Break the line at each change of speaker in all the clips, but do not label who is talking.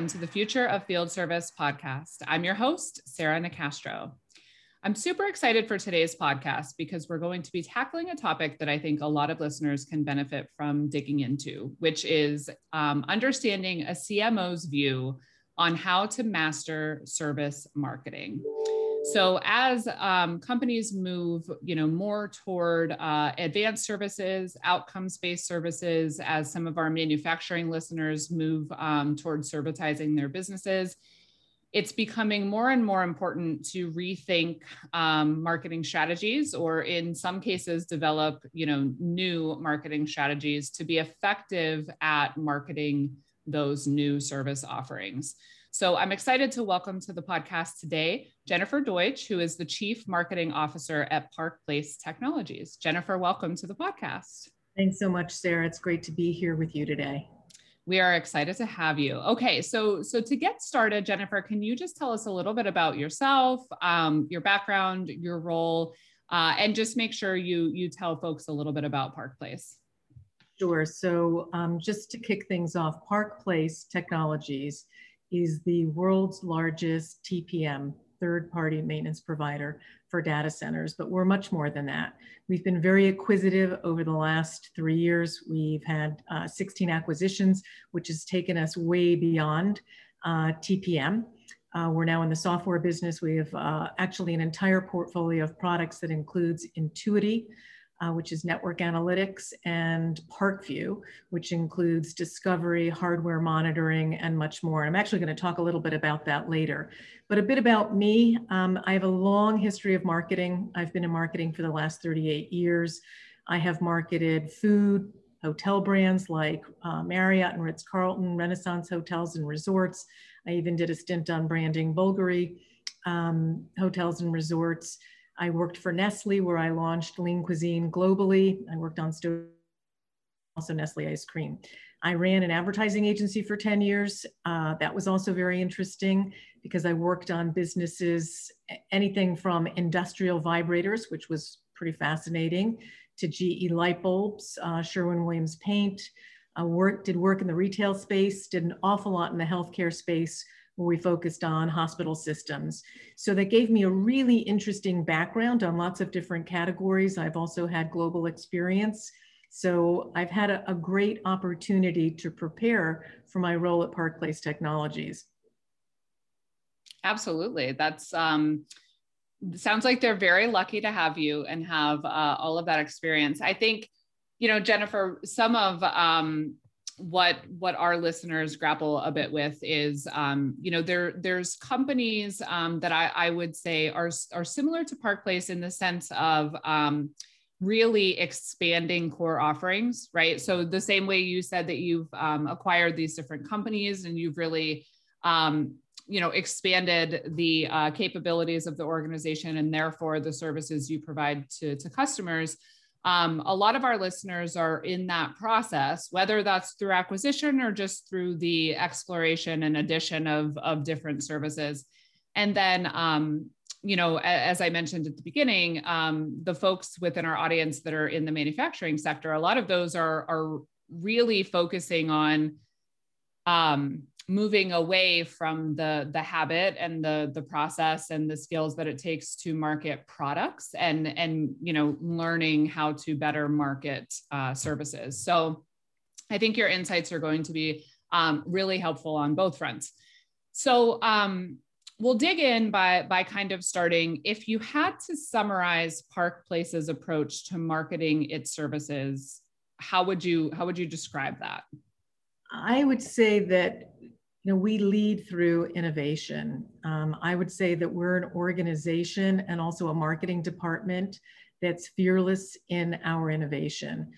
Welcome to the Future of Field Service podcast. I'm your host, Sarah Nicastro. I'm super excited for today's podcast because we're going to be tackling a topic that I think a lot of listeners can benefit from digging into, which is um, understanding a CMO's view on how to master service marketing. So as um, companies move, you know, more toward uh, advanced services, outcomes-based services, as some of our manufacturing listeners move um, toward servitizing their businesses, it's becoming more and more important to rethink um, marketing strategies, or in some cases, develop, you know, new marketing strategies to be effective at marketing those new service offerings. So I'm excited to welcome to the podcast today Jennifer Deutsch, who is the Chief Marketing Officer at Park Place Technologies. Jennifer, welcome to the podcast.
Thanks so much, Sarah. It's great to be here with you today.
We are excited to have you. Okay, so so to get started, Jennifer, can you just tell us a little bit about yourself, um, your background, your role, uh, and just make sure you you tell folks a little bit about Park Place.
Sure. So um, just to kick things off, Park Place Technologies is the world's largest TPM, third party maintenance provider for data centers, but we're much more than that. We've been very acquisitive over the last three years. We've had uh, 16 acquisitions, which has taken us way beyond uh, TPM. Uh, we're now in the software business. We have uh, actually an entire portfolio of products that includes Entuity, uh, which is network analytics, and Parkview, which includes discovery, hardware monitoring, and much more. I'm actually going to talk a little bit about that later. But a bit about me um, I have a long history of marketing. I've been in marketing for the last 38 years. I have marketed food, hotel brands like uh, Marriott and Ritz Carlton, Renaissance Hotels and Resorts. I even did a stint on branding Bulgari um, hotels and resorts. I worked for Nestle where I launched lean cuisine globally. I worked on also Nestle ice cream. I ran an advertising agency for 10 years. Uh, that was also very interesting because I worked on businesses, anything from industrial vibrators, which was pretty fascinating, to GE light bulbs, uh, Sherwin-Williams paint. I worked, did work in the retail space, did an awful lot in the healthcare space, where we focused on hospital systems. So that gave me a really interesting background on lots of different categories. I've also had global experience. So I've had a, a great opportunity to prepare for my role at Park Place Technologies.
Absolutely. That's um, sounds like they're very lucky to have you and have uh, all of that experience. I think, you know, Jennifer, some of um, what what our listeners grapple a bit with is um, you know there there's companies um, that I, I would say are are similar to Park Place in the sense of um, really expanding core offerings right? So the same way you said that you've um, acquired these different companies and you've really um, you know expanded the uh, capabilities of the organization and therefore the services you provide to, to customers um, a lot of our listeners are in that process, whether that's through acquisition or just through the exploration and addition of, of different services. And then, um, you know, as I mentioned at the beginning, um, the folks within our audience that are in the manufacturing sector, a lot of those are, are really focusing on um, moving away from the the habit and the the process and the skills that it takes to market products and and you know learning how to better market uh, services. So i think your insights are going to be um, really helpful on both fronts. So um, we'll dig in by by kind of starting. If you had to summarize park place's approach to marketing its services how would you how would you describe that?
I would say that you know we lead through innovation. Um, I would say that we're an organization and also a marketing department that's fearless in our innovation.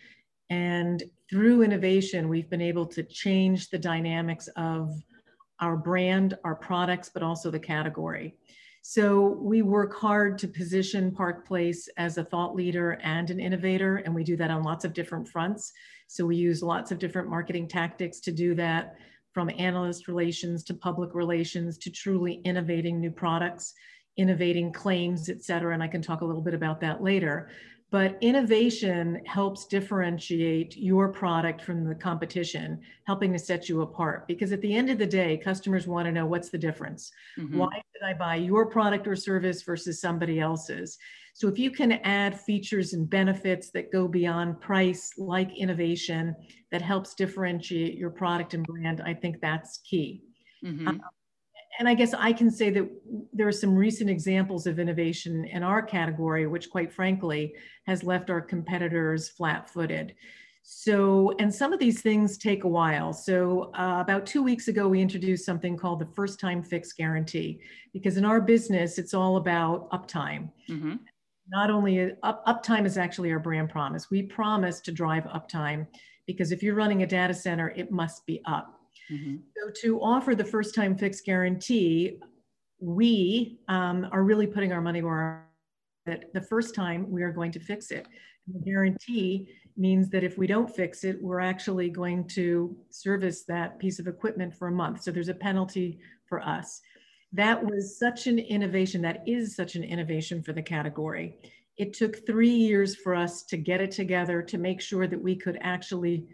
And through innovation, we've been able to change the dynamics of our brand, our products, but also the category. So we work hard to position Park Place as a thought leader and an innovator, and we do that on lots of different fronts. So we use lots of different marketing tactics to do that, from analyst relations to public relations to truly innovating new products, innovating claims, et cetera. And I can talk a little bit about that later. but innovation helps differentiate your product from the competition, helping to set you apart. Because at the end of the day, customers want to know what's the difference. Mm-hmm. Why did I buy your product or service versus somebody else's? So if you can add features and benefits that go beyond price, like innovation, that helps differentiate your product and brand, I think that's key. Mm-hmm. Um, and I guess I can say that there are some recent examples of innovation in our category, which quite frankly has left our competitors flat footed. So, and some of these things take a while. So, uh, about two weeks ago, we introduced something called the first time fix guarantee, because in our business, it's all about uptime. Mm-hmm. Not only up, uptime is actually our brand promise. We promise to drive uptime because if you're running a data center, it must be up. Mm-hmm. So to offer the first time fix guarantee, we um, are really putting our money where that the first time we are going to fix it. And the guarantee means that if we don't fix it, we're actually going to service that piece of equipment for a month. So there's a penalty for us. That was such an innovation. That is such an innovation for the category. It took three years for us to get it together to make sure that we could actually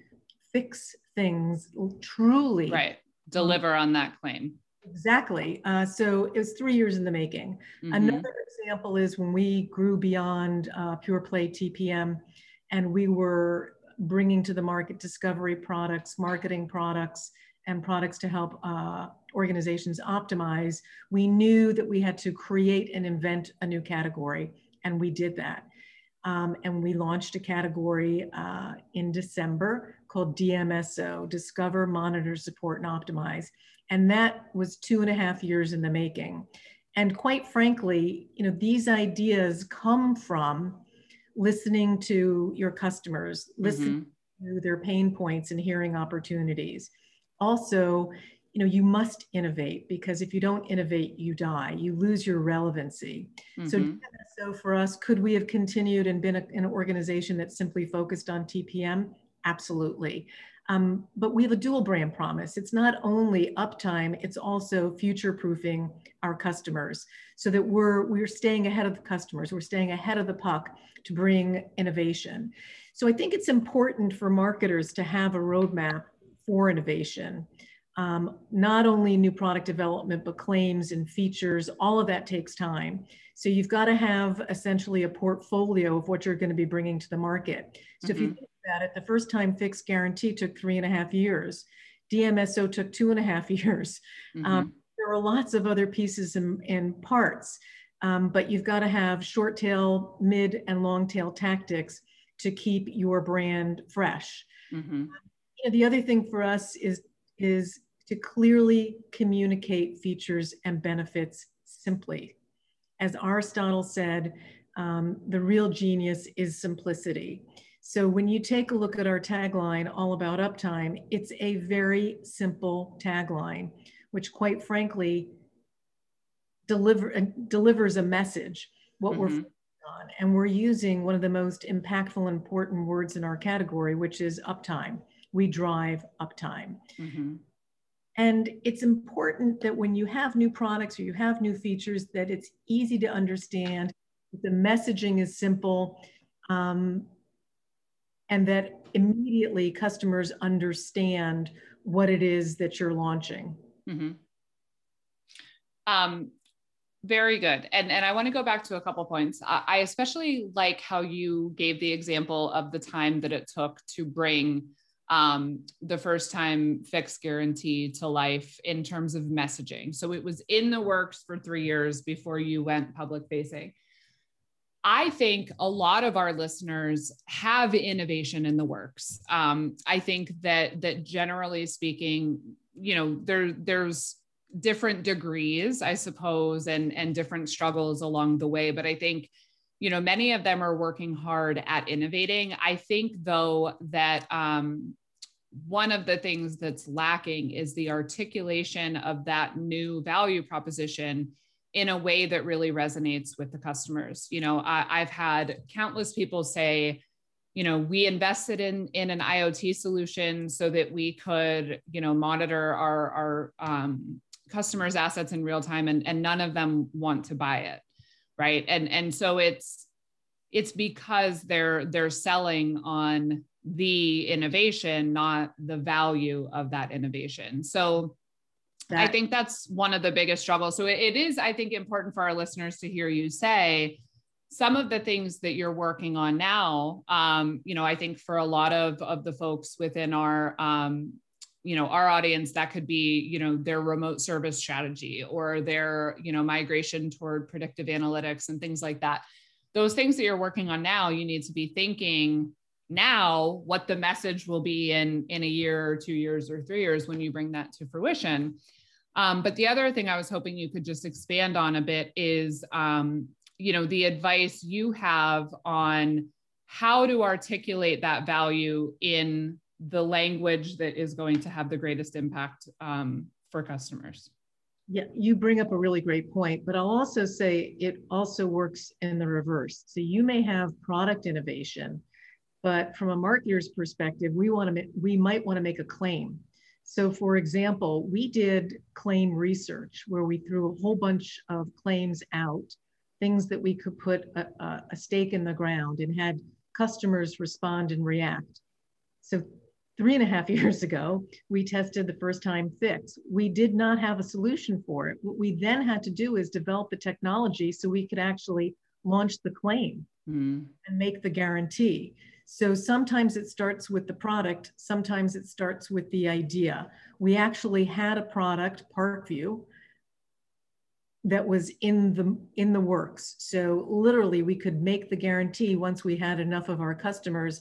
fix things truly
right deliver on that claim
exactly uh, so it was three years in the making mm-hmm. another example is when we grew beyond uh, pure play tpm and we were bringing to the market discovery products marketing products and products to help uh, organizations optimize we knew that we had to create and invent a new category and we did that um, and we launched a category uh, in December called DMSO, Discover, Monitor, Support, and Optimize. And that was two and a half years in the making. And quite frankly, you know, these ideas come from listening to your customers, listening mm-hmm. to their pain points and hearing opportunities. Also, you know you must innovate because if you don't innovate you die. You lose your relevancy. Mm-hmm. so so for us could we have continued and been a, an organization that simply focused on tpm absolutely. Um, but we have a dual brand promise. It's not only uptime it's also future proofing our customers so that we're we're staying ahead of the customers. We're staying ahead of the puck to bring innovation. So i think it's important for marketers to have a roadmap for innovation um, not only new product development, but claims and features, all of that takes time. So you've got to have essentially a portfolio of what you're going to be bringing to the market. So mm-hmm. if you mm-hmm. think about it, the first time fixed guarantee took three and a half years. DMSO took two and a half years. Mm-hmm. Um, there are lots of other pieces and, and parts, um, but you've got to have short tail, mid, and long tail tactics to keep your brand fresh. Mm-hmm. You know, the other thing for us is is to clearly communicate features and benefits simply. As Aristotle said, um, the real genius is simplicity. So when you take a look at our tagline, all about uptime, it's a very simple tagline, which quite frankly deliver, uh, delivers a message, what mm-hmm. we're on. And we're using one of the most impactful important words in our category, which is uptime. We drive uptime. Mm-hmm. And it's important that when you have new products or you have new features, that it's easy to understand, the messaging is simple, um, and that immediately customers understand what it is that you're launching. Mm-hmm.
Um, very good. And, and I want to go back to a couple points. I, I especially like how you gave the example of the time that it took to bring um, the first time fixed guarantee to life in terms of messaging. So it was in the works for three years before you went public facing. I think a lot of our listeners have innovation in the works. Um, I think that that generally speaking, you know, there there's different degrees, I suppose, and and different struggles along the way. But I think you know many of them are working hard at innovating. I think though that um, one of the things that's lacking is the articulation of that new value proposition in a way that really resonates with the customers. You know I, i've had countless people say you know we invested in in an iot solution so that we could you know monitor our our um, customers assets in real time and, and none of them want to buy it right? And and so it's it's because they're they're selling on the innovation not the value of that innovation. So that, i think that's one of the biggest struggles. So it, it is i think important for our listeners to hear you say some of the things that you're working on now. Um, you know i think for a lot of of the folks within our um, you know our audience that could be you know their remote service strategy or their you know migration toward predictive analytics and things like that those things that you're working on now, you need to be thinking now what the message will be in in a year or two years or three years when you bring that to fruition. Um, but the other thing I was hoping you could just expand on a bit is, um, you know, the advice you have on how to articulate that value in the language that is going to have the greatest impact um, for customers.
Yeah, you bring up a really great point, but I'll also say it also works in the reverse. So you may have product innovation, but from a marketer's perspective, we want to we might want to make a claim. So for example, we did claim research where we threw a whole bunch of claims out, things that we could put a, a stake in the ground and had customers respond and react. So three and a half years ago, we tested the first time fix. We did not have a solution for it. What we then had to do is develop the technology so we could actually launch the claim mm. and make the guarantee. So sometimes it starts with the product, sometimes it starts with the idea. We actually had a product, Parkview, that was in the in the works. So literally we could make the guarantee once we had enough of our customers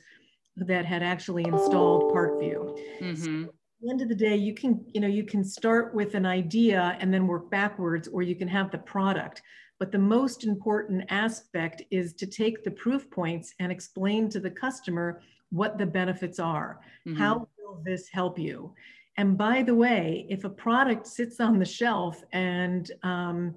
that had actually installed Parkview. Mm-hmm. So at the end of the day, you can, you know, you can start with an idea and then work backwards, or you can have the product. But the most important aspect is to take the proof points and explain to the customer what the benefits are. Mm-hmm. How will this help you? And by the way, if a product sits on the shelf and um,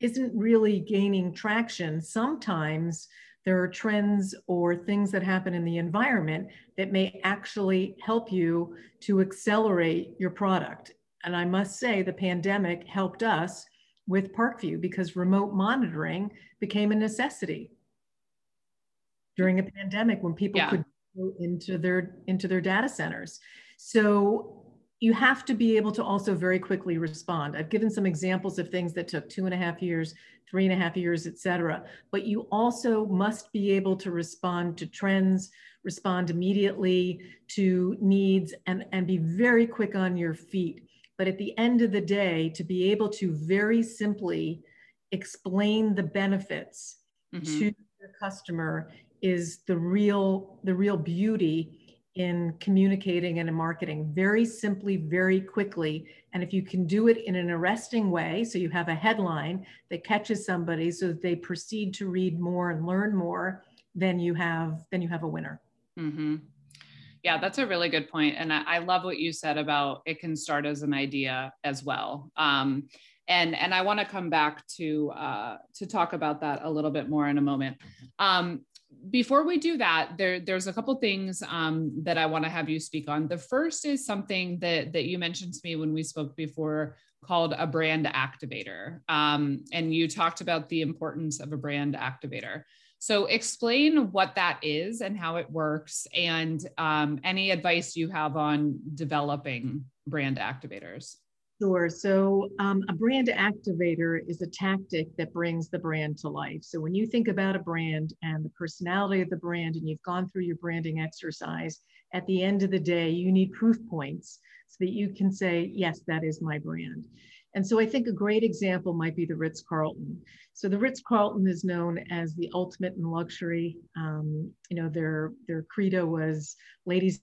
isn't really gaining traction, sometimes there are trends or things that happen in the environment that may actually help you to accelerate your product. And I must say, the pandemic helped us with Parkview because remote monitoring became a necessity during a pandemic when people yeah. could go into their into their data centers. So you have to be able to also very quickly respond. I've given some examples of things that took two and a half years, three and a half years, et cetera. But you also must be able to respond to trends, respond immediately to needs, and, and be very quick on your feet. But at the end of the day, to be able to very simply explain the benefits mm-hmm. to your customer is the real the real beauty in communicating and in marketing very simply, very quickly. And if you can do it in an arresting way, so you have a headline that catches somebody so that they proceed to read more and learn more, then you have then you have a winner. Mm-hmm.
Yeah, that's a really good point. And I, I, love what you said about it can start as an idea as well. Um, and and I want to come back to uh, to talk about that a little bit more in a moment. Um, before we do that, there, there's a couple things um, that I want to have you speak on. The first is something that, that you mentioned to me when we spoke before called a brand activator. Um, and you talked about the importance of a brand activator. So explain what that is and how it works and um, any advice you have on developing brand activators.
Sure. So um, a brand activator is a tactic that brings the brand to life. So when you think about a brand and the personality of the brand, and you've gone through your branding exercise, at the end of the day, you need proof points so that you can say, yes, that is my brand. And so I think a great example might be the Ritz Carlton. So the Ritz Carlton is known as the ultimate in luxury. Um, you know, their their credo was ladies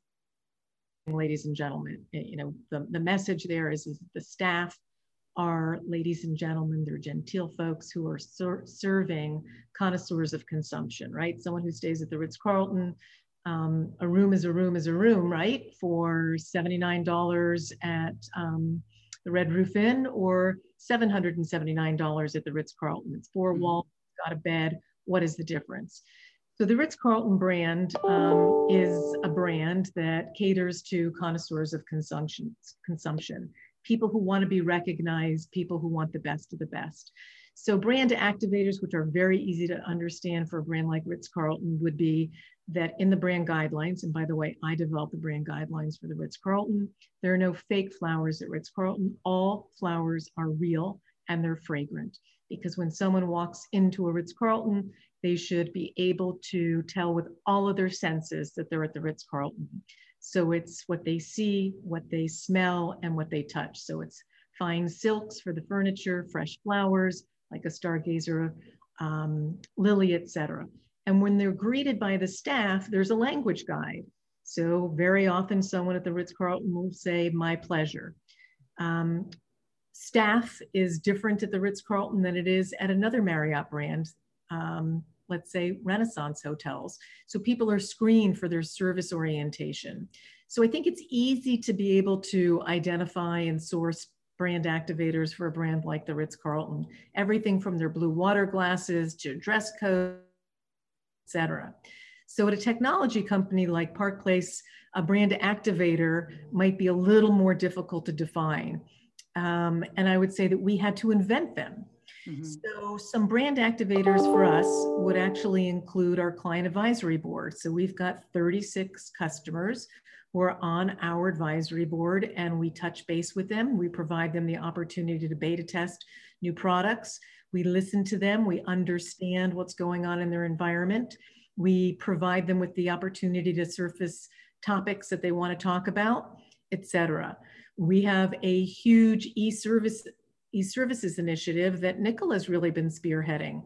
ladies and gentlemen. Eh, you know, the, the message there is, is the staff are ladies and gentlemen, they're genteel folks who are ser serving connoisseurs of consumption, right? Someone who stays at the Ritz Carlton, um, a room is a room is a room, right? For $79 at um, the Red Roof Inn or $779 at the Ritz Carlton. It's four mm-hmm. walls, got a bed. What is the difference? So the Ritz Carlton brand um, is a brand that caters to connoisseurs of consumption. Consumption. people who want to be recognized, people who want the best of the best. So brand activators, which are very easy to understand for a brand like Ritz-Carlton would be that in the brand guidelines, and by the way, I developed the brand guidelines for the Ritz-Carlton, there are no fake flowers at Ritz-Carlton. All flowers are real and they're fragrant because when someone walks into a Ritz-Carlton, they should be able to tell with all of their senses that they're at the Ritz-Carlton. So it's what they see, what they smell, and what they touch. So it's fine silks for the furniture, fresh flowers, like a stargazer um, lily, etc. And when they're greeted by the staff, there's a language guide. So very often someone at the Ritz-Carlton will say, my pleasure. Um, staff is different at the Ritz-Carlton than it is at another Marriott brand, um, let's say Renaissance hotels. So people are screened for their service orientation. So I think it's easy to be able to identify and source brand activators for a brand like the Ritz Carlton. Everything from their blue water glasses to dress code, etc. So at a technology company like Park Place, a brand activator might be a little more difficult to define. Um, and I would say that we had to invent them. Mm-hmm. So, some brand activators for us would actually include our client advisory board. So, we've got 36 customers who are on our advisory board and we touch base with them. We provide them the opportunity to beta test new products. We listen to them, we understand what's going on in their environment. We provide them with the opportunity to surface topics that they want to talk about, etc. We have a huge e-service e-services initiative that Nicola's really been spearheading.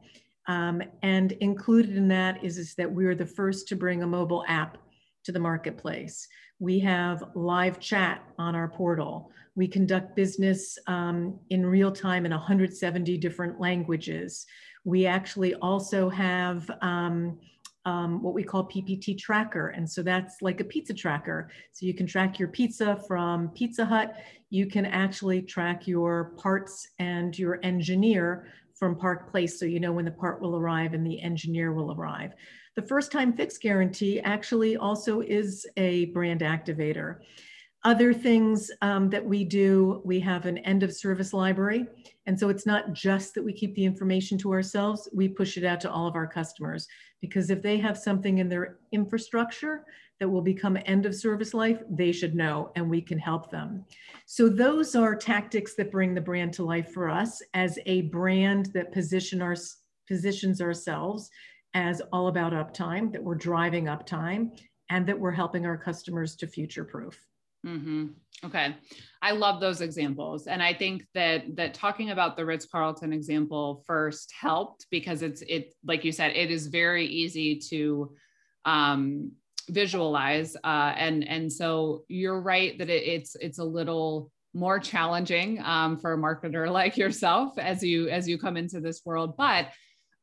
Um, and included in that is, is that we are the first to bring a mobile app to the marketplace. We have live chat on our portal. We conduct business um, in real time in 170 different languages. We actually also have um, um, what we call PPT tracker. And so that's like a pizza tracker. So you can track your pizza from Pizza Hut. You can actually track your parts and your engineer from Park Place so you know when the part will arrive and the engineer will arrive. The first time fix guarantee actually also is a brand activator. Other things um, that we do, we have an end of service library. And so it's not just that we keep the information to ourselves, we push it out to all of our customers. Because if they have something in their infrastructure that will become end of service life, they should know and we can help them. So those are tactics that bring the brand to life for us as a brand that position our, positions ourselves as all about uptime, that we're driving uptime, and that we're helping our customers to future proof.
Mm-hmm. Okay, I love those examples, and I think that that talking about the Ritz Carlton example first helped because it's it like you said, it is very easy to um, visualize, uh, and and so you're right that it, it's it's a little more challenging um, for a marketer like yourself as you as you come into this world, but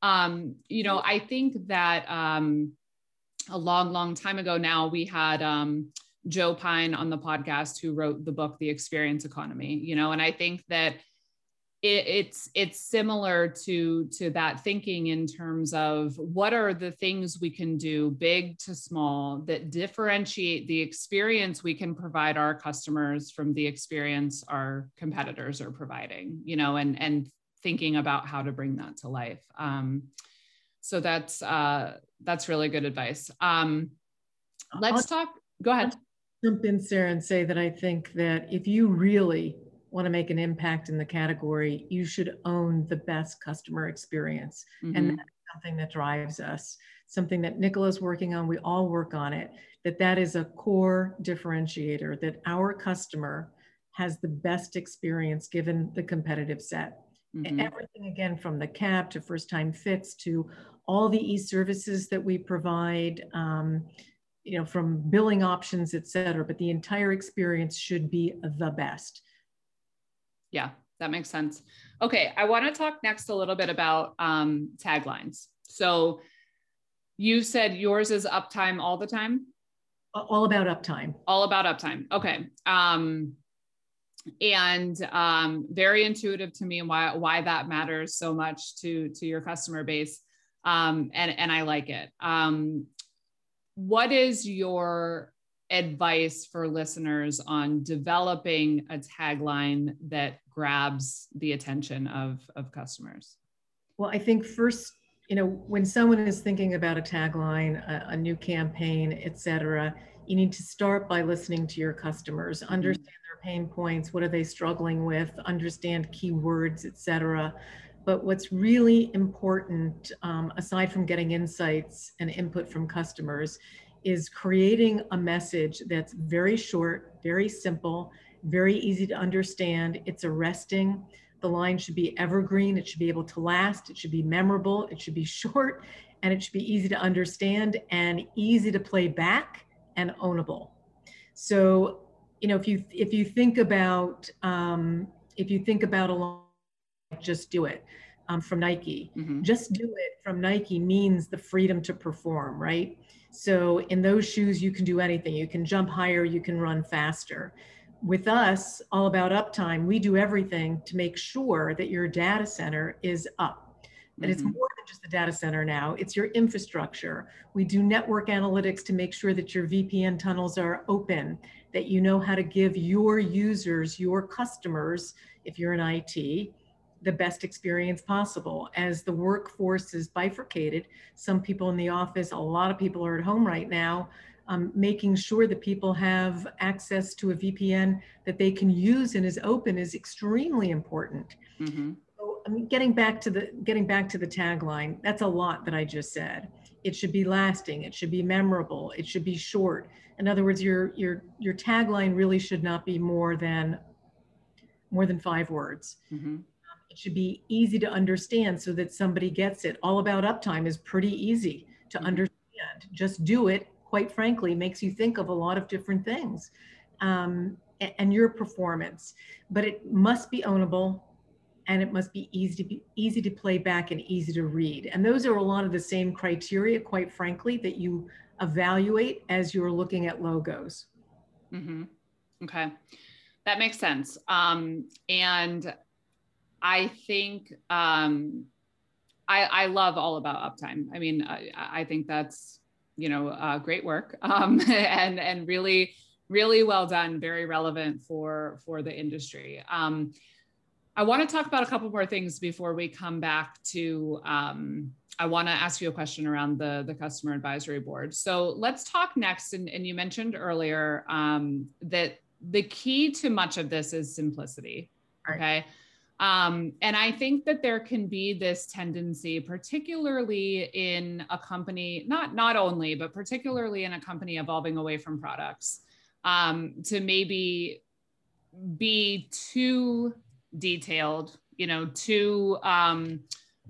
um, you know, I think that um, a long, long time ago now, we had um, Joe Pine on the podcast who wrote the book, The Experience Economy, you know, and I think that it, it's it's similar to to that thinking in terms of what are the things we can do big to small that differentiate the experience we can provide our customers from the experience our competitors are providing you know and and thinking about how to bring that to life. Um, so that's uh, that's really good advice. Um, let's talk. Go ahead.
Jump in, Sarah, and say that I think that if you really want to make an impact in the category, you should own the best customer experience, mm-hmm. and that's something that drives us. Something that Nicola's working on. We all work on it. That that is a core differentiator. That our customer has the best experience given the competitive set. Mm-hmm. Everything again from the CAP to first time fix to all the e-services that we provide, um, you know, from billing options, et cetera, but the entire experience should be the best.
Yeah, that makes sense. Okay, I want to talk next a little bit about um, taglines. So you said yours is uptime all the time?
All about uptime.
All about uptime. Okay. Um, and um, very intuitive to me why why that matters so much to to your customer base um, and and I like it. Um, what is your advice for listeners on developing a tagline that grabs the attention of, of customers?
Well, I think first, you know, when someone is thinking about a tagline, a, a new campaign, et cetera, you need to start by listening to your customers, mm-hmm. understand their pain points, what are they struggling with, understand keywords, et cetera. But what's really important, um, aside from getting insights and input from customers, is creating a message that's very short, very simple, very easy to understand. It's arresting. The line should be evergreen. It should be able to last. It should be memorable. It should be short and it should be easy to understand and easy to play back and ownable. So, you know, if you if you think about um, if you think about a just do it um, from Nike. Mm-hmm. Just do it from Nike means the freedom to perform, right? So in those shoes, you can do anything. You can jump higher, you can run faster. With us, all about uptime, we do everything to make sure that your data center is up. And mm-hmm. it's more than just the data center now, it's your infrastructure. We do network analytics to make sure that your VPN tunnels are open, that you know how to give your users, your customers, if you're in IT, the best experience possible. As the workforce is bifurcated, some people in the office, a lot of people are at home right now, um, making sure that people have access to a VPN that they can use and is open is extremely important. Mm-hmm. So, I mean, getting back to the getting back to the tagline, that's a lot that I just said. It should be lasting. It should be memorable. It should be short. In other words, your your your tagline really should not be more than more than five words. Mm-hmm. It should be easy to understand so that somebody gets it. All about uptime is pretty easy to mm-hmm. understand. Just do it, quite frankly, makes you think of a lot of different things um, and, and your performance. But it must be ownable and it must be easy to be easy to play back and easy to read. And those are a lot of the same criteria, quite frankly, that you evaluate as you're looking at logos.
Mm-hmm. Okay, that makes sense. Um, and I think um, I, I love all about uptime. I mean, I, I think that's you know uh, great work um, and and really really well done, very relevant for for the industry. Um, I want to talk about a couple more things before we come back to. Um, I want to ask you a question around the the customer advisory board. So let's talk next. And, and you mentioned earlier um, that the key to much of this is simplicity. Okay. Um, and I think that there can be this tendency, particularly in a company, not not only, but particularly in a company evolving away from products, um, to maybe be too detailed, you know, too um,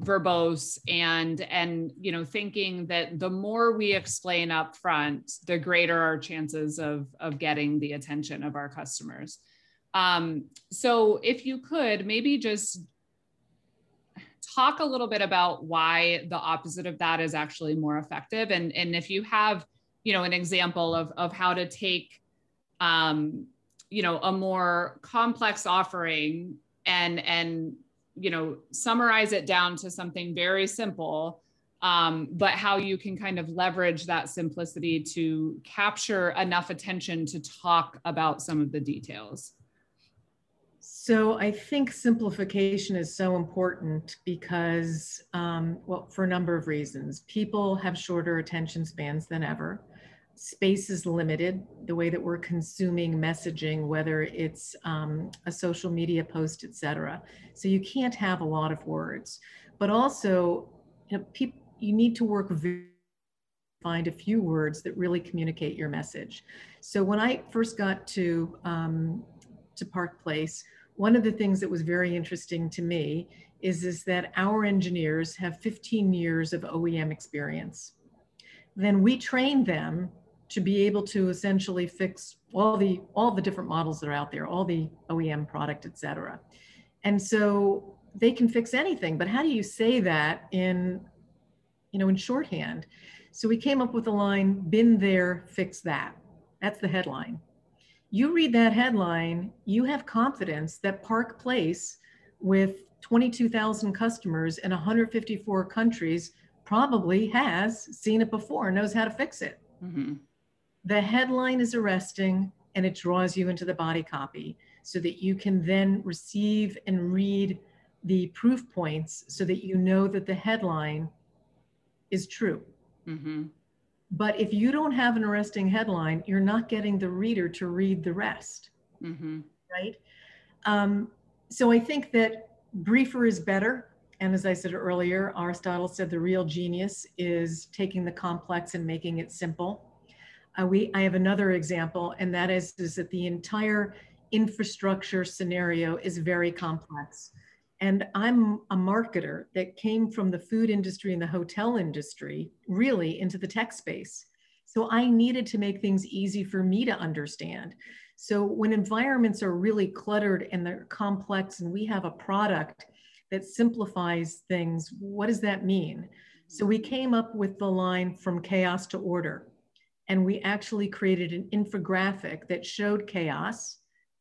verbose, and and you know, thinking that the more we explain up front, the greater our chances of of getting the attention of our customers. Um, so if you could maybe just talk a little bit about why the opposite of that is actually more effective. And, and if you have, you know, an example of, of how to take, um, you know, a more complex offering and, and, you know, summarize it down to something very simple um, but how you can kind of leverage that simplicity to capture enough attention to talk about some of the details.
So I think simplification is so important because, um, well, for a number of reasons. People have shorter attention spans than ever. Space is limited, the way that we're consuming messaging, whether it's um, a social media post, et cetera. So you can't have a lot of words. But also, you know, people, you need to work find a few words that really communicate your message. So when I first got to um, to Park Place, one of the things that was very interesting to me is, is that our engineers have 15 years of OEM experience. Then we train them to be able to essentially fix all the all the different models that are out there, all the OEM product, et cetera. And so they can fix anything, but how do you say that in, you know, in shorthand? So we came up with a line, been there, fix that. That's the headline you read that headline, you have confidence that Park Place, with 22,000 customers in 154 countries, probably has seen it before, knows how to fix it. Mm-hmm. the headline is arresting and it draws you into the body copy so that you can then receive and read the proof points so that you know that the headline is true. Mm-hmm. But if you don't have an arresting headline, you're not getting the reader to read the rest. Mm-hmm. Right? Um, so I think that briefer is better. And as I said earlier, Aristotle said the real genius is taking the complex and making it simple. Uh, we, I have another example, and that is, is that the entire infrastructure scenario is very complex. And I'm a marketer that came from the food industry and the hotel industry really into the tech space. So I needed to make things easy for me to understand. So when environments are really cluttered and they're complex and we have a product that simplifies things, what does that mean? So we came up with the line from chaos to order. And we actually created an infographic that showed chaos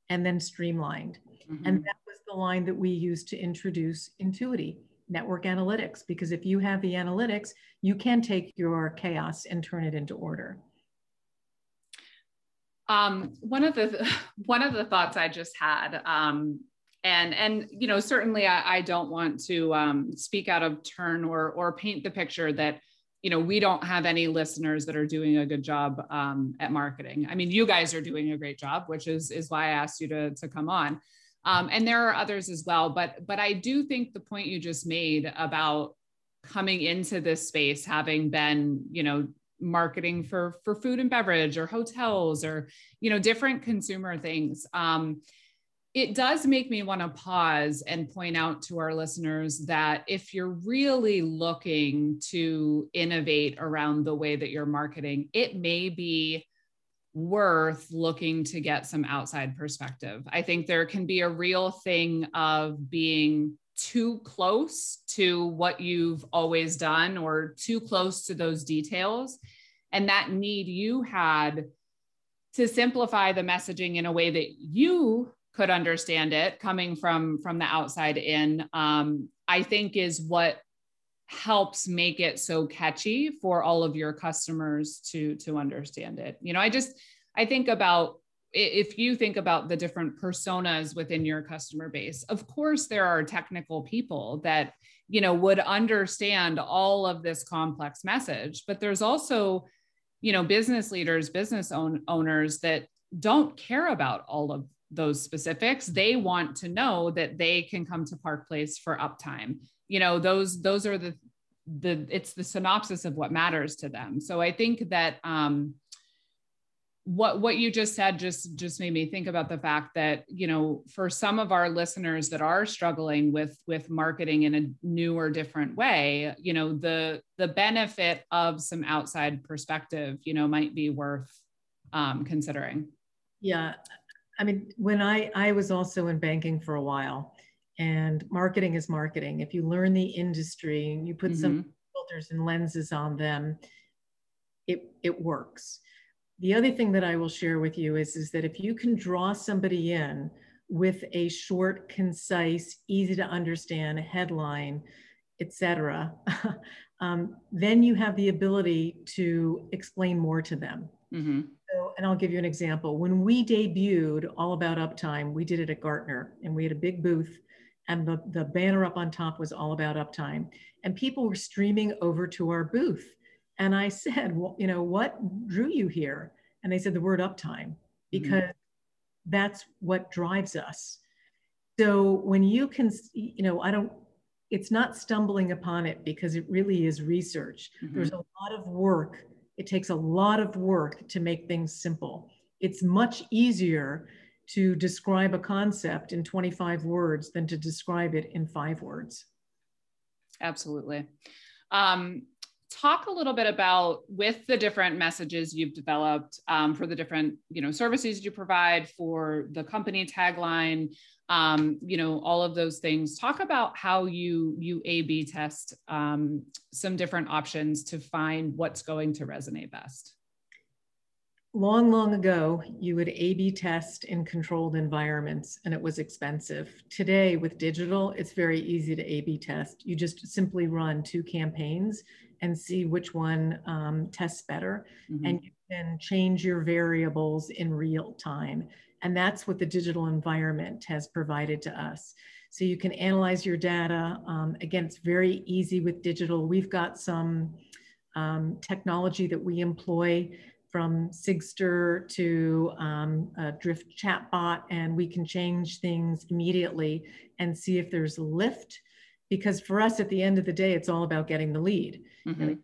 and then streamlined. Mm-hmm. And that was the line that we used to introduce Entuity network analytics, because if you have the analytics, you can take your chaos and turn it into order.
Um, one of the one of the thoughts I just had, um, and and you know certainly I, I don't want to um, speak out of turn or or paint the picture that you know we don't have any listeners that are doing a good job um, at marketing i mean you guys are doing a great job which is is why i asked you to, to come on um, and there are others as well but but i do think the point you just made about coming into this space having been you know marketing for for food and beverage or hotels or you know different consumer things um, it does make me want to pause and point out to our listeners that if you're really looking to innovate around the way that you're marketing, it may be worth looking to get some outside perspective. I think there can be a real thing of being too close to what you've always done or too close to those details. And that need you had to simplify the messaging in a way that you could understand it coming from from the outside in um, i think is what helps make it so catchy for all of your customers to to understand it. You know i just i think about if you think about the different personas within your customer base of course there are technical people that you know would understand all of this complex message but there's also you know business leaders business own, owners that don't care about all of those specifics. They want to know that they can come to park place for uptime. You know those those are the the it's the synopsis of what matters to them. So i think that um what what you just said just just made me think about the fact that you know for some of our listeners that are struggling with with marketing in a new or different way you know the the benefit of some outside perspective you know might be worth um, considering.
Yeah. I mean, when I, I was also in banking for a while and marketing is marketing. If you learn the industry and you put mm-hmm. some filters and lenses on them, it, it works. The other thing that I will share with you is, is that if you can draw somebody in with a short, concise, easy to understand headline, etc., um, then you have the ability to explain more to them. Mm-hmm. So, and I'll give you an example. When we debuted All About Uptime, we did it at Gartner and we had a big booth and the, the banner up on top was All About Uptime. And people were streaming over to our booth. And I said, well, you know, what drew you here? And they said the word uptime mm-hmm. because mm-hmm. that's what drives us. So when you can, you know, I don't, it's not stumbling upon it because it really is research. Mm-hmm. There's a lot of work it takes a lot of work to make things simple. It's much easier to describe a concept in 25 words than to describe it in five words.
Absolutely. Um, talk a little bit about with the different messages you've developed um, for the different you know services you provide for the company tagline um, you know all of those things talk about how you you a b test um, some different options to find what's going to resonate best
long, long ago, you would A B test in controlled environments and it was expensive. Today, with digital, it's very easy to A B test. You just simply run two campaigns and see which one um, tests better. Mm-hmm. And you can change your variables in real time. And that's what the digital environment has provided to us. So you can analyze your data. Um, again, it's very easy with digital. We've got some um, technology that we employ from Sigster to um, a Drift chatbot, and we can change things immediately and see if there's a lift. Because for us, at the end of the day, it's all about getting the lead. Mm-hmm.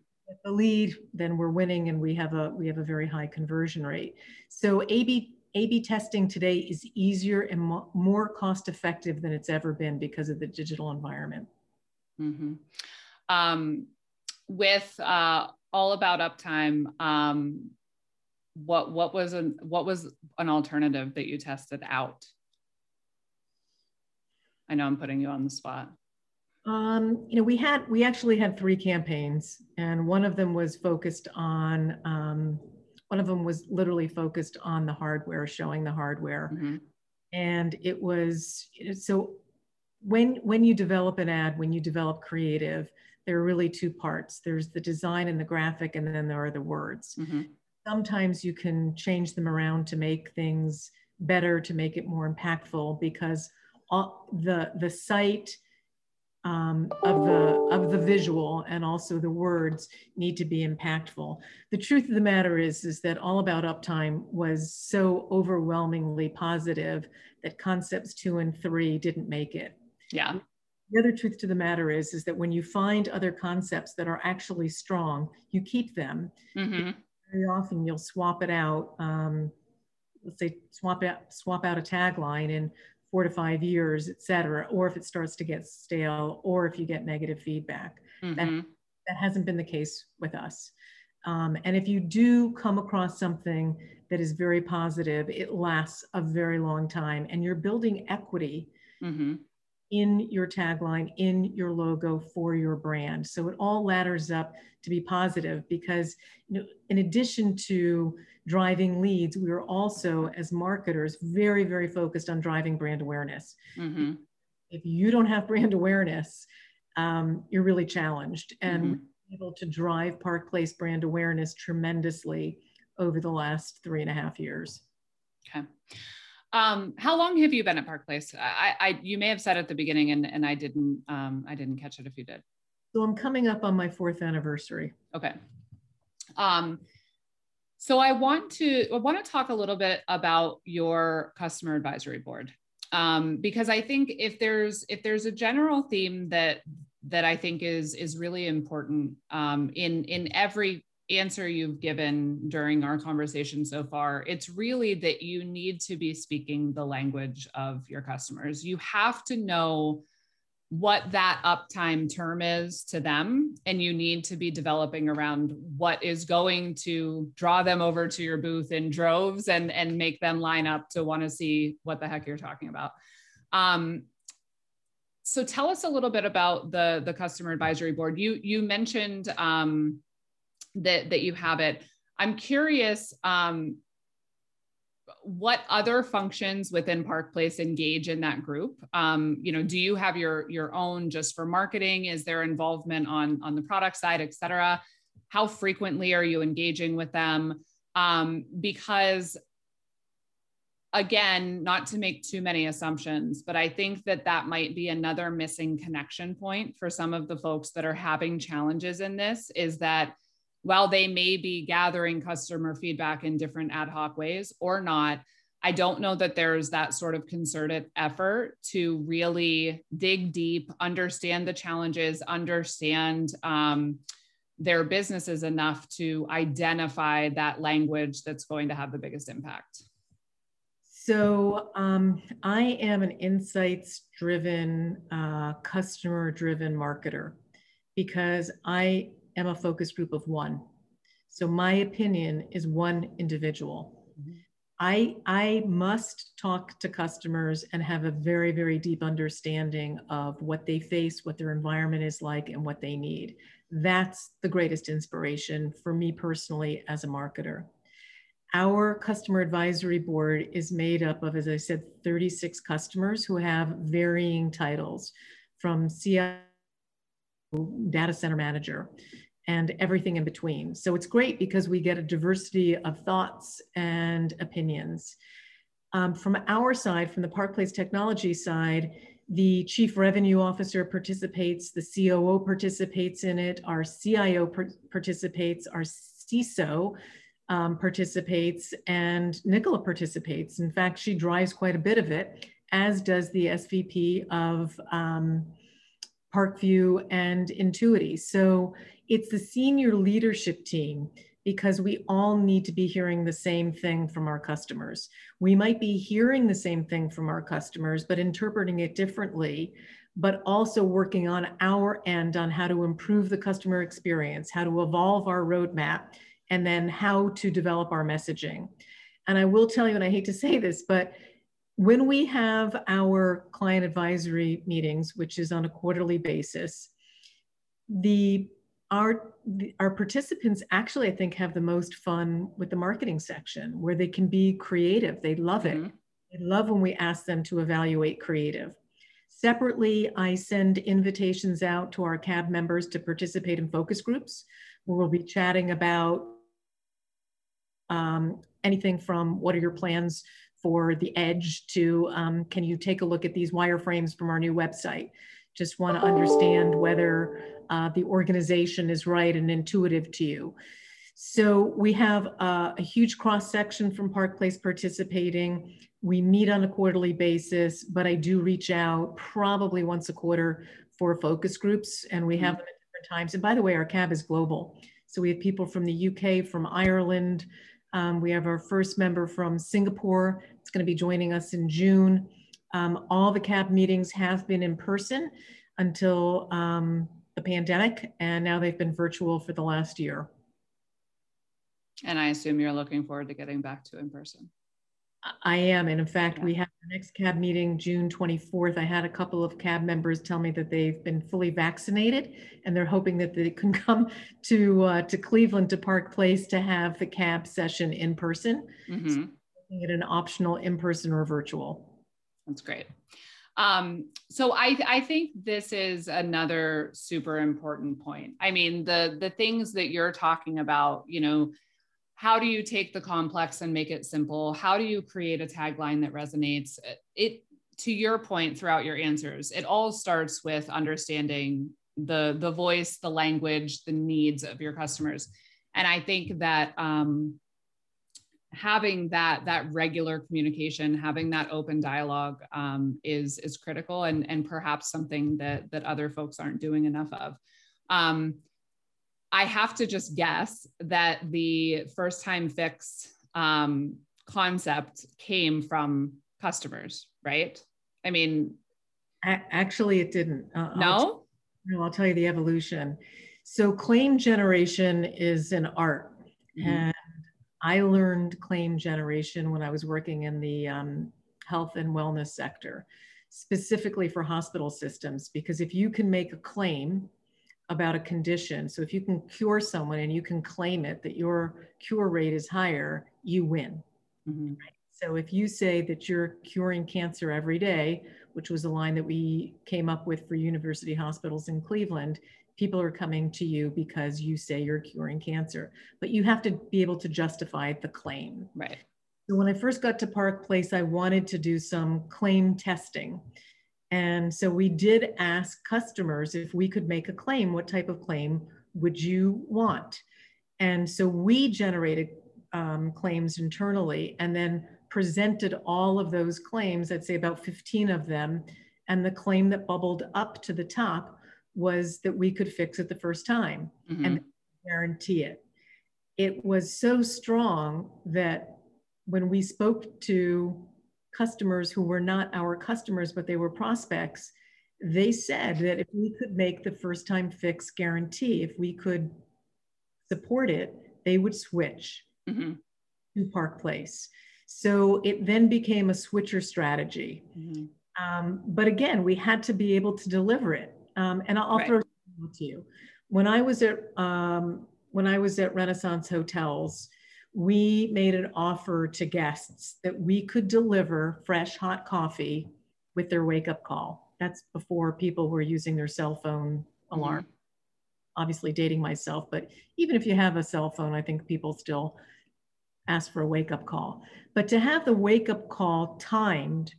the lead, then we're winning, and we have a we have a very high conversion rate. So A/B A/B testing today is easier and mo- more cost effective than it's ever been because of the digital environment.
Mm-hmm. Um, with uh, all about uptime, um, what what was an what was an alternative that you tested out? I know I'm putting you on the spot.
Um, you know, we had we actually had three campaigns, and one of them was focused on um, one of them was literally focused on the hardware, showing the hardware, mm-hmm. and it was so when when you develop an ad, when you develop creative, there are really two parts. There's the design and the graphic, and then there are the words. Mm-hmm sometimes you can change them around to make things better, to make it more impactful because all, the, the site um, of the of the visual and also the words need to be impactful. The truth of the matter is is that all about uptime was so overwhelmingly positive that concepts two and three didn't make it.
Yeah.
The other truth to the matter is is that when you find other concepts that are actually strong, you keep them. Mm-hmm very often you'll swap it out. Um, let's say swap out swap out a tagline in four to five years, et cetera, or if it starts to get stale, or if you get negative feedback. Mm-hmm. That, that hasn't been the case with us. Um, and if you do come across something that is very positive, it lasts a very long time, and you're building equity mm-hmm. In your tagline, in your logo for your brand. So it all ladders up to be positive because you know, in addition to driving leads, we are also, as marketers, very, very focused on driving brand awareness. Mm-hmm. If you don't have brand awareness, um, you're really challenged. And mm-hmm. able to drive Park Place brand awareness tremendously over the last three and a half years.
Okay. Um, how long have you been at Park Place? I, I, you may have said at the beginning, and, and I didn't, um, I didn't catch it if you did.
So I'm coming up on my fourth anniversary.
Okay. Um, so I want to I want to talk a little bit about your customer advisory board um, because I think if there's if there's a general theme that that I think is is really important um, in in every answer you've given during our conversation so far, it's really that you need to be speaking the language of your customers. You have to know what that uptime term is to them and you need to be developing around what is going to draw them over to your booth in droves and and make them line up to want to see what the heck you're talking about um, so tell us a little bit about the the customer advisory board you you mentioned um, that that you have it i'm curious um, what other functions within Park Place engage in that group? Um, you know, do you have your your own just for marketing? Is there involvement on on the product side, et cetera? How frequently are you engaging with them? Um, because again, not to make too many assumptions, but I think that that might be another missing connection point for some of the folks that are having challenges in this. Is that while they may be gathering customer feedback in different ad hoc ways or not, I don't know that there's that sort of concerted effort to really dig deep, understand the challenges, understand um, their businesses enough to identify that language that's going to have the biggest impact.
So um, I am an insights driven, uh, customer driven marketer because I am a focus group of one. So my opinion is one individual. Mm-hmm. I, I must talk to customers and have a very, very deep understanding of what they face, what their environment is like, and what they need. That's the greatest inspiration for me personally as a marketer. our customer advisory board is made up of, as I said, 36 customers who have varying titles from CIO, data center manager, and everything in between. So it's great because we get a diversity of thoughts and opinions. Um, from our side, from the Park Place Technology side, the chief revenue officer participates, the COO participates in it, our CIO participates, our CISO um, participates, and Nicola participates. In fact, she drives quite a bit of it, as does the SVP of um, Parkview and Entuity. So it's the senior leadership team because we all need to be hearing the same thing from our customers. We might be hearing the same thing from our customers, but interpreting it differently, but also working on our end on how to improve the customer experience, how to evolve our roadmap, and then how to develop our messaging. And I will tell you, and I hate to say this, but when we have our client advisory meetings, which is on a quarterly basis, the our our participants actually i think have the most fun with the marketing section where they can be creative. They love it. Mm-hmm. they love when we ask them to evaluate creative. Separately i send invitations out to our cab members to participate in focus groups where we'll be chatting about um, anything from what are your plans for the edge to um, can you take a look at these wireframes from our new website just want to understand whether uh, the organization is right and intuitive to you. So we have uh, a huge cross section from Park Place participating. We meet on a quarterly basis, but I do reach out probably once a quarter for focus groups, and we have them at different times. And by the way, our cab is global. So we have people from the UK, from Ireland. Um, we have our first member from Singapore. It's going to be joining us in June. Um, all the cab meetings have been in person until um, the pandemic, and now they've been virtual for the last year.
And I assume you're looking forward to getting back to in person.
I am. And in fact, yeah. we have our next cab meeting June 24th. I had a couple of cab members tell me that they've been fully vaccinated and they're hoping that they can come to uh, to Cleveland to Park Place to have the cab session in person. Mm-hmm. So at an optional in person or virtual.
That's great. Um, so I, I think this is another super important point. I mean, the the things that you're talking about, you know, how do you take the complex and make it simple? How do you create a tagline that resonates? It to your point throughout your answers, it all starts with understanding the the voice, the language, the needs of your customers. And I think that um, having that that regular communication having that open dialogue um, is is critical and and perhaps something that that other folks aren't doing enough of um, i have to just guess that the first time fix um, concept came from customers right? I mean
actually it didn't.
Uh, no? I'll,
no i'll tell you the evolution. So claim generation is an art. Mm-hmm. and I learned claim generation when I was working in the um, health and wellness sector, specifically for hospital systems, because if you can make a claim about a condition, so if you can cure someone and you can claim it that your cure rate is higher, you win. Mm-hmm. So if you say that you're curing cancer every day, which was a line that we came up with for university hospitals in Cleveland, people are coming to you because you say you're curing cancer, but you have to be able to justify the claim.
Right.
So when I first got to Park Place, I wanted to do some claim testing. And so we did ask customers if we could make a claim, what type of claim would you want? And so we generated um, claims internally and then presented all of those claims, I'd say about 15 of them. And the claim that bubbled up to the top was that we could fix it the first time mm-hmm. and guarantee it. It was so strong that when we spoke to customers who were not our customers, but they were prospects, they said that if we could make the first time fix guarantee, if we could support it, they would switch mm-hmm. to Park Place. So it then became a switcher strategy. Mm-hmm. Um, but again, we had to be able to deliver it. Um, and I'll, right. throw to you. When I was at um, when I was at Renaissance Hotels, we made an offer to guests that we could deliver fresh hot coffee with their wake up call. That's before people were using their cell phone alarm. Mm-hmm. Obviously, dating myself, but even if you have a cell phone, I think people still ask for a wake up call. But to have the wake up call timed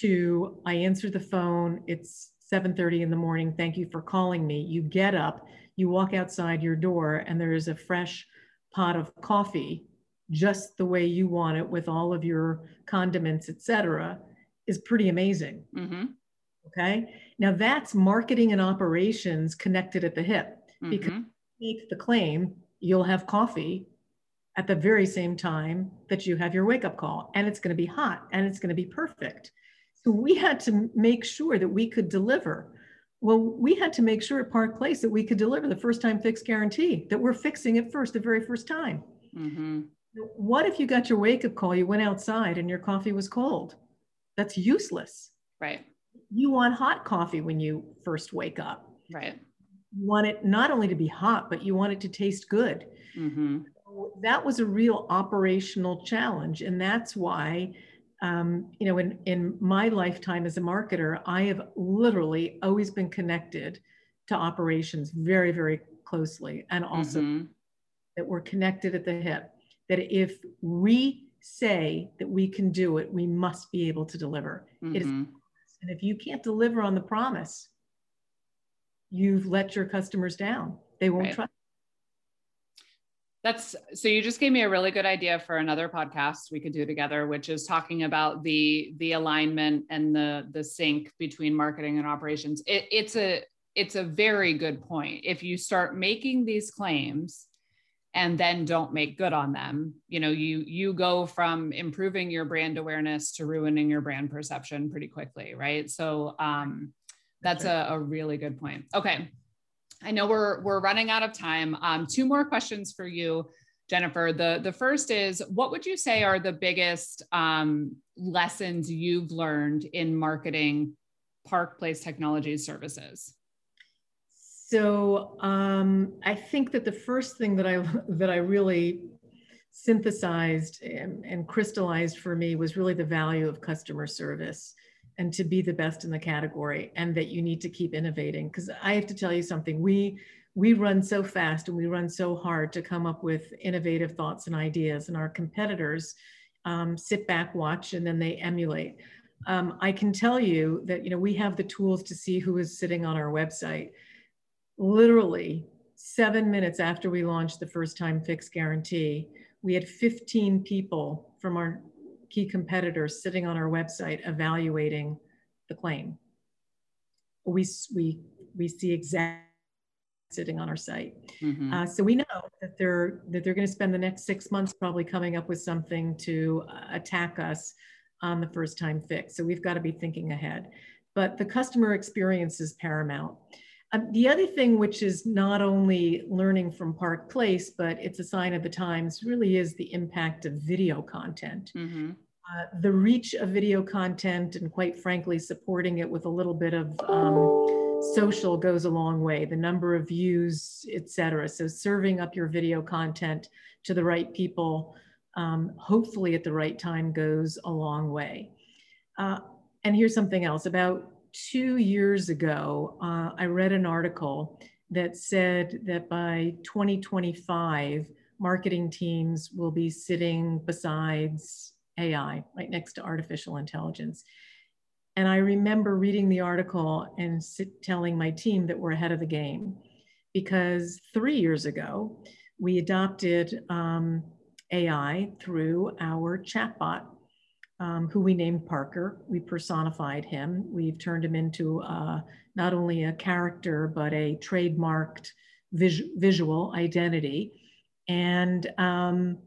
to I answer the phone, it's 7:30 in the morning, thank you for calling me. You get up, you walk outside your door and there is a fresh pot of coffee just the way you want it with all of your condiments, etc., is pretty amazing. Mm-hmm. Okay. Now that's marketing and operations connected at the hip mm-hmm. because make the claim you'll have coffee at the very same time that you have your wake up call and it's going to be hot and it's going to be perfect. So we had to make sure that we could deliver. Well, we had to make sure at Park Place that we could deliver the first time fix guarantee, that we're fixing it first the very first time. Mm-hmm. What if you got your wake up call, you went outside and your coffee was cold? That's useless.
Right.
You want hot coffee when you first wake up.
Right.
You want it not only to be hot, but you want it to taste good. Mm-hmm. that was a real operational challenge. And that's why, um, you know, in, in my lifetime as a marketer, I have literally always been connected to operations very, very closely. And also mm-hmm. that we're connected at the hip that if we say that we can do it, we must be able to deliver. Mm-hmm. It is, mm-hmm. and if you can't deliver on the promise, you've let your customers down. They won't right. trust.
That's so you just gave me a really good idea for another podcast we could do together, which is talking about the the alignment and the the sync between marketing and operations. It, it's a it's a very good point. If you start making these claims and then don't make good on them you know you you go from improving your brand awareness to ruining your brand perception pretty quickly right so um that's a, a really good point okay i know we're we're running out of time. Um two more questions for you jennifer. The the first is what would you say are the biggest um lessons you've learned in marketing park place technology services?
So um, I think that the first thing that I that I really synthesized and, and, crystallized for me was really the value of customer service and to be the best in the category and that you need to keep innovating. Because i have to tell you something we we run so fast and we run so hard to come up with innovative thoughts and ideas and our competitors um, sit back watch and then they emulate. Um, i can tell you that you know we have the tools to see who is sitting on our website. Literally seven minutes after we launched the first time fix guarantee, we had 15 people from our key competitors sitting on our website evaluating the claim. We, we, we see exactly sitting on our site. Mm-hmm. Uh, so we know that they're that they're going to spend the next six months probably coming up with something to uh, attack us on the first time fix. So we've got to be thinking ahead. But the customer experience is paramount. Um, the other thing, which is not only learning from Park Place, but it's a sign of the times, really is the impact of video content. Mm-hmm. Uh, the reach of video content, and quite frankly, supporting it with a little bit of um, social goes a long way. The number of views, etc. So serving up your video content to the right people, um, hopefully at the right time, goes a long way. Uh, and here's something else about two years ago, uh, I read an article that said that by 2025, marketing teams will be sitting besides AI, right next to artificial intelligence. And I remember reading the article and sit, telling my team that we're ahead of the game because three years ago, we adopted um, AI through our chatbot um, who we named Parker. We personified him. We've turned him into uh, not only a character, but a trademarked vis visual identity. And um,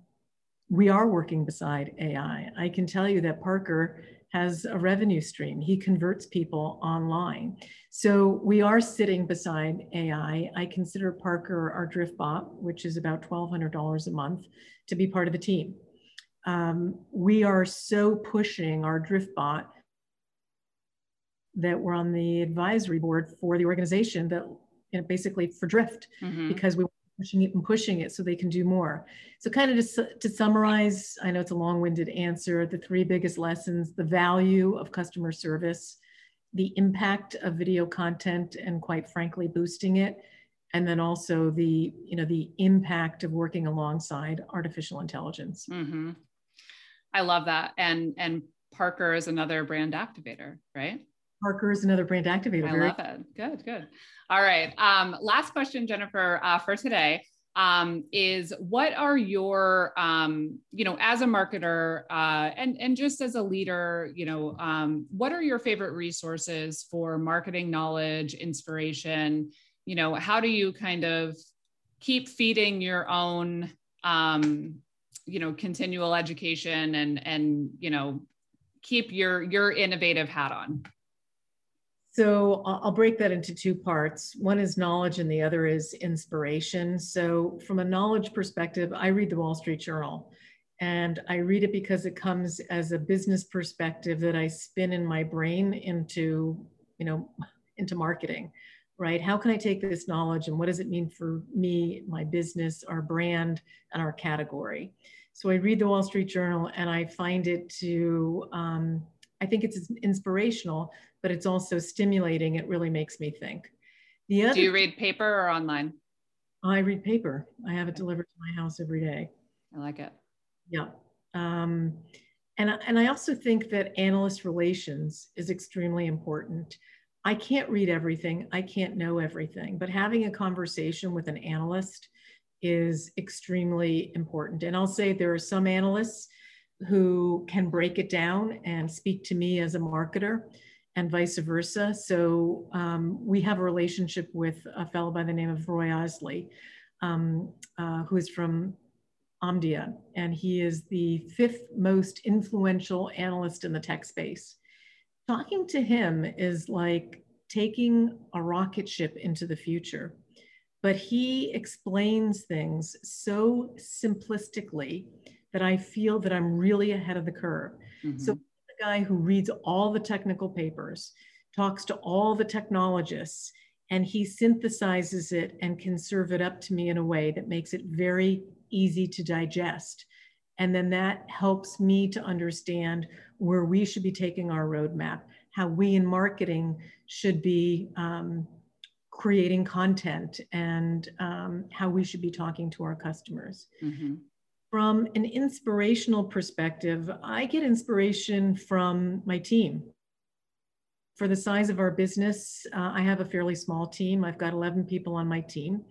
we are working beside AI. I can tell you that Parker has a revenue stream. He converts people online. So we are sitting beside AI. I consider Parker our drift bot, which is about $1,200 a month, to be part of the team um, we are so pushing our DriftBot that we're on the advisory board for the organization that you know, basically for Drift mm-hmm. because we pushing it and pushing it so they can do more. So kind of to, to summarize, I know it's a long-winded answer, the three biggest lessons, the value of customer service, the impact of video content and quite frankly, boosting it, and then also the, you know, the impact of working alongside artificial intelligence.
Mm-hmm. I love that. And, and Parker is another brand activator, right?
Parker is another brand activator.
I love it. Good, good. All right. Um, last question, Jennifer, uh, for today um, is what are your, um, you know, as a marketer uh, and, and just as a leader, you know, um, what are your favorite resources for marketing knowledge, inspiration? You know, how do you kind of keep feeding your own, um, you know, continual education and, and, you know, keep your, your innovative hat on?
So I'll break that into two parts. One is knowledge and the other is inspiration. So from a knowledge perspective, I read the Wall Street Journal and I read it because it comes as a business perspective that I spin in my brain into, you know, into marketing, right? How can I take this knowledge and what does it mean for me, my business, our brand, and our category? So I read the Wall Street Journal and I find it to, um, I think it's inspirational but it's also stimulating. It really makes me think.
The other, Do you read paper or online?
I read paper. I have it delivered to my house every day.
I like it.
Yeah. Um, and, and I also think that analyst relations is extremely important. I can't read everything, I can't know everything, but having a conversation with an analyst is extremely important. And I'll say there are some analysts who can break it down and speak to me as a marketer and vice versa. So um, we have a relationship with a fellow by the name of Roy Illsley, um, uh, who is from Omdia, and he is the fifth most influential analyst in the tech space. Talking to him is like taking a rocket ship into the future, but he explains things so simplistically that I feel that I'm really ahead of the curve. Mm-hmm. So the guy who reads all the technical papers, talks to all the technologists, and he synthesizes it and can serve it up to me in a way that makes it very easy to digest. And then that helps me to understand where we should be taking our roadmap, how we in marketing should be um, creating content, and um, how we should be talking to our customers. Mm-hmm. From an inspirational perspective, I get inspiration from my team. For the size of our business, uh, I have a fairly small team. I've got 11 people on my team,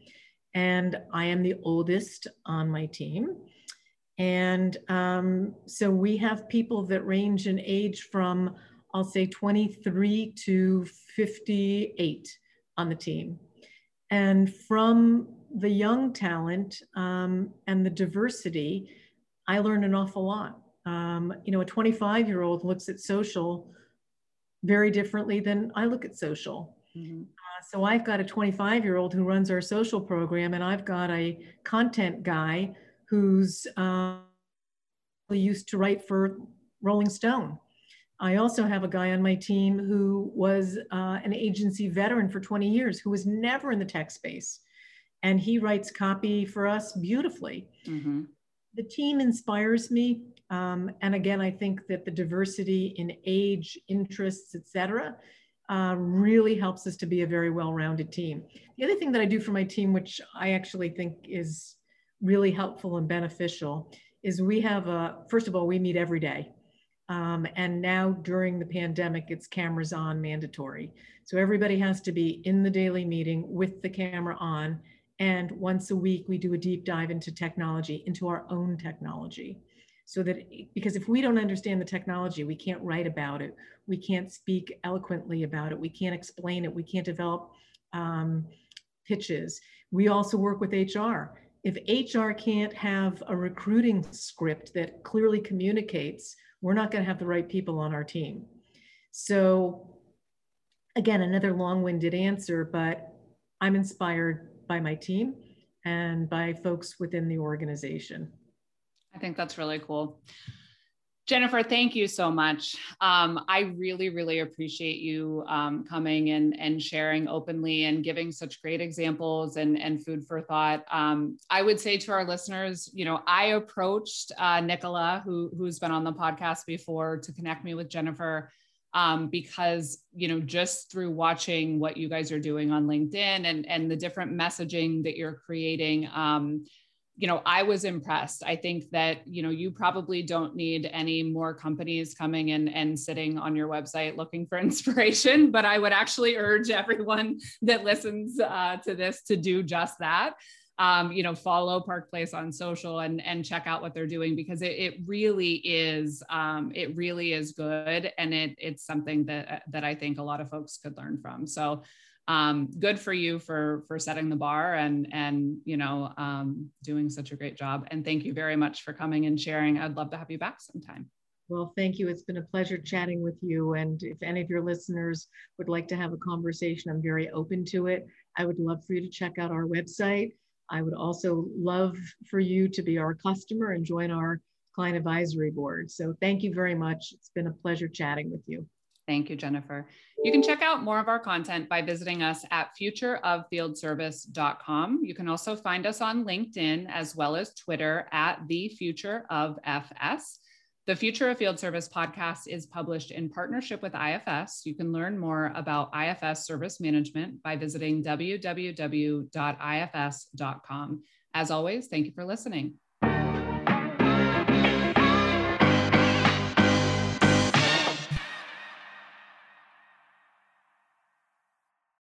and I am the oldest on my team. And um, so we have people that range in age from, I'll say, 23 to 58 on the team. And from the young talent um, and the diversity, I learned an awful lot. Um, you know, a 25 year old looks at social very differently than I look at social. Mm-hmm. Uh, so I've got a 25 year old who runs our social program, and I've got a content guy who's uh, used to write for Rolling Stone. I also have a guy on my team who was uh, an agency veteran for 20 years, who was never in the tech space and he writes copy for us beautifully. Mm-hmm. The team inspires me. Um, and again, I think that the diversity in age, interests, etc., uh, really helps us to be a very well-rounded team. The other thing that I do for my team, which I actually think is really helpful and beneficial, is we have a, first of all, we meet every day. Um, and now during the pandemic, it's cameras on mandatory. So everybody has to be in the daily meeting with the camera on and once a week, we do a deep dive into technology, into our own technology. So that, because if we don't understand the technology, we can't write about it, we can't speak eloquently about it, we can't explain it, we can't develop um, pitches. We also work with HR. If HR can't have a recruiting script that clearly communicates, we're not going to have the right people on our team. So, again, another long winded answer, but I'm inspired by my team and by folks within the organization.
I think that's really cool. Jennifer, thank you so much. Um, I really, really appreciate you um, coming and, and sharing openly and giving such great examples and, and food for thought. Um, I would say to our listeners, you know, I approached uh, Nicola, who, who's been on the podcast before, to connect me with Jennifer um, because you know just through watching what you guys are doing on linkedin and and the different messaging that you're creating um, you know, I was impressed. I think that, you know, you probably don't need any more companies coming in and sitting on your website looking for inspiration, but I would actually urge everyone that listens uh, to this to do just that. Um, you know, follow Park Place on social and and check out what they're doing because it, it really is um, it really is good and it it's something that that I think a lot of folks could learn from. So um, good for you for for setting the bar and and you know um, doing such a great job. And thank you very much for coming and sharing. I'd love to have you back sometime.
Well, thank you. It's been a pleasure chatting with you. And if any of your listeners would like to have a conversation, I'm very open to it. I would love for you to check out our website. I would also love for you to be our customer and join our client advisory board. So thank you very much. It's been a pleasure chatting with you.
Thank you, Jennifer. You can check out more of our content by visiting us at futureoffieldservice.com. You can also find us on LinkedIn as well as Twitter at the future of FS. The Future of Field Service podcast is published in partnership with IFS. You can learn more about IFS service management by visiting www.ifs.com. As always, thank you for listening.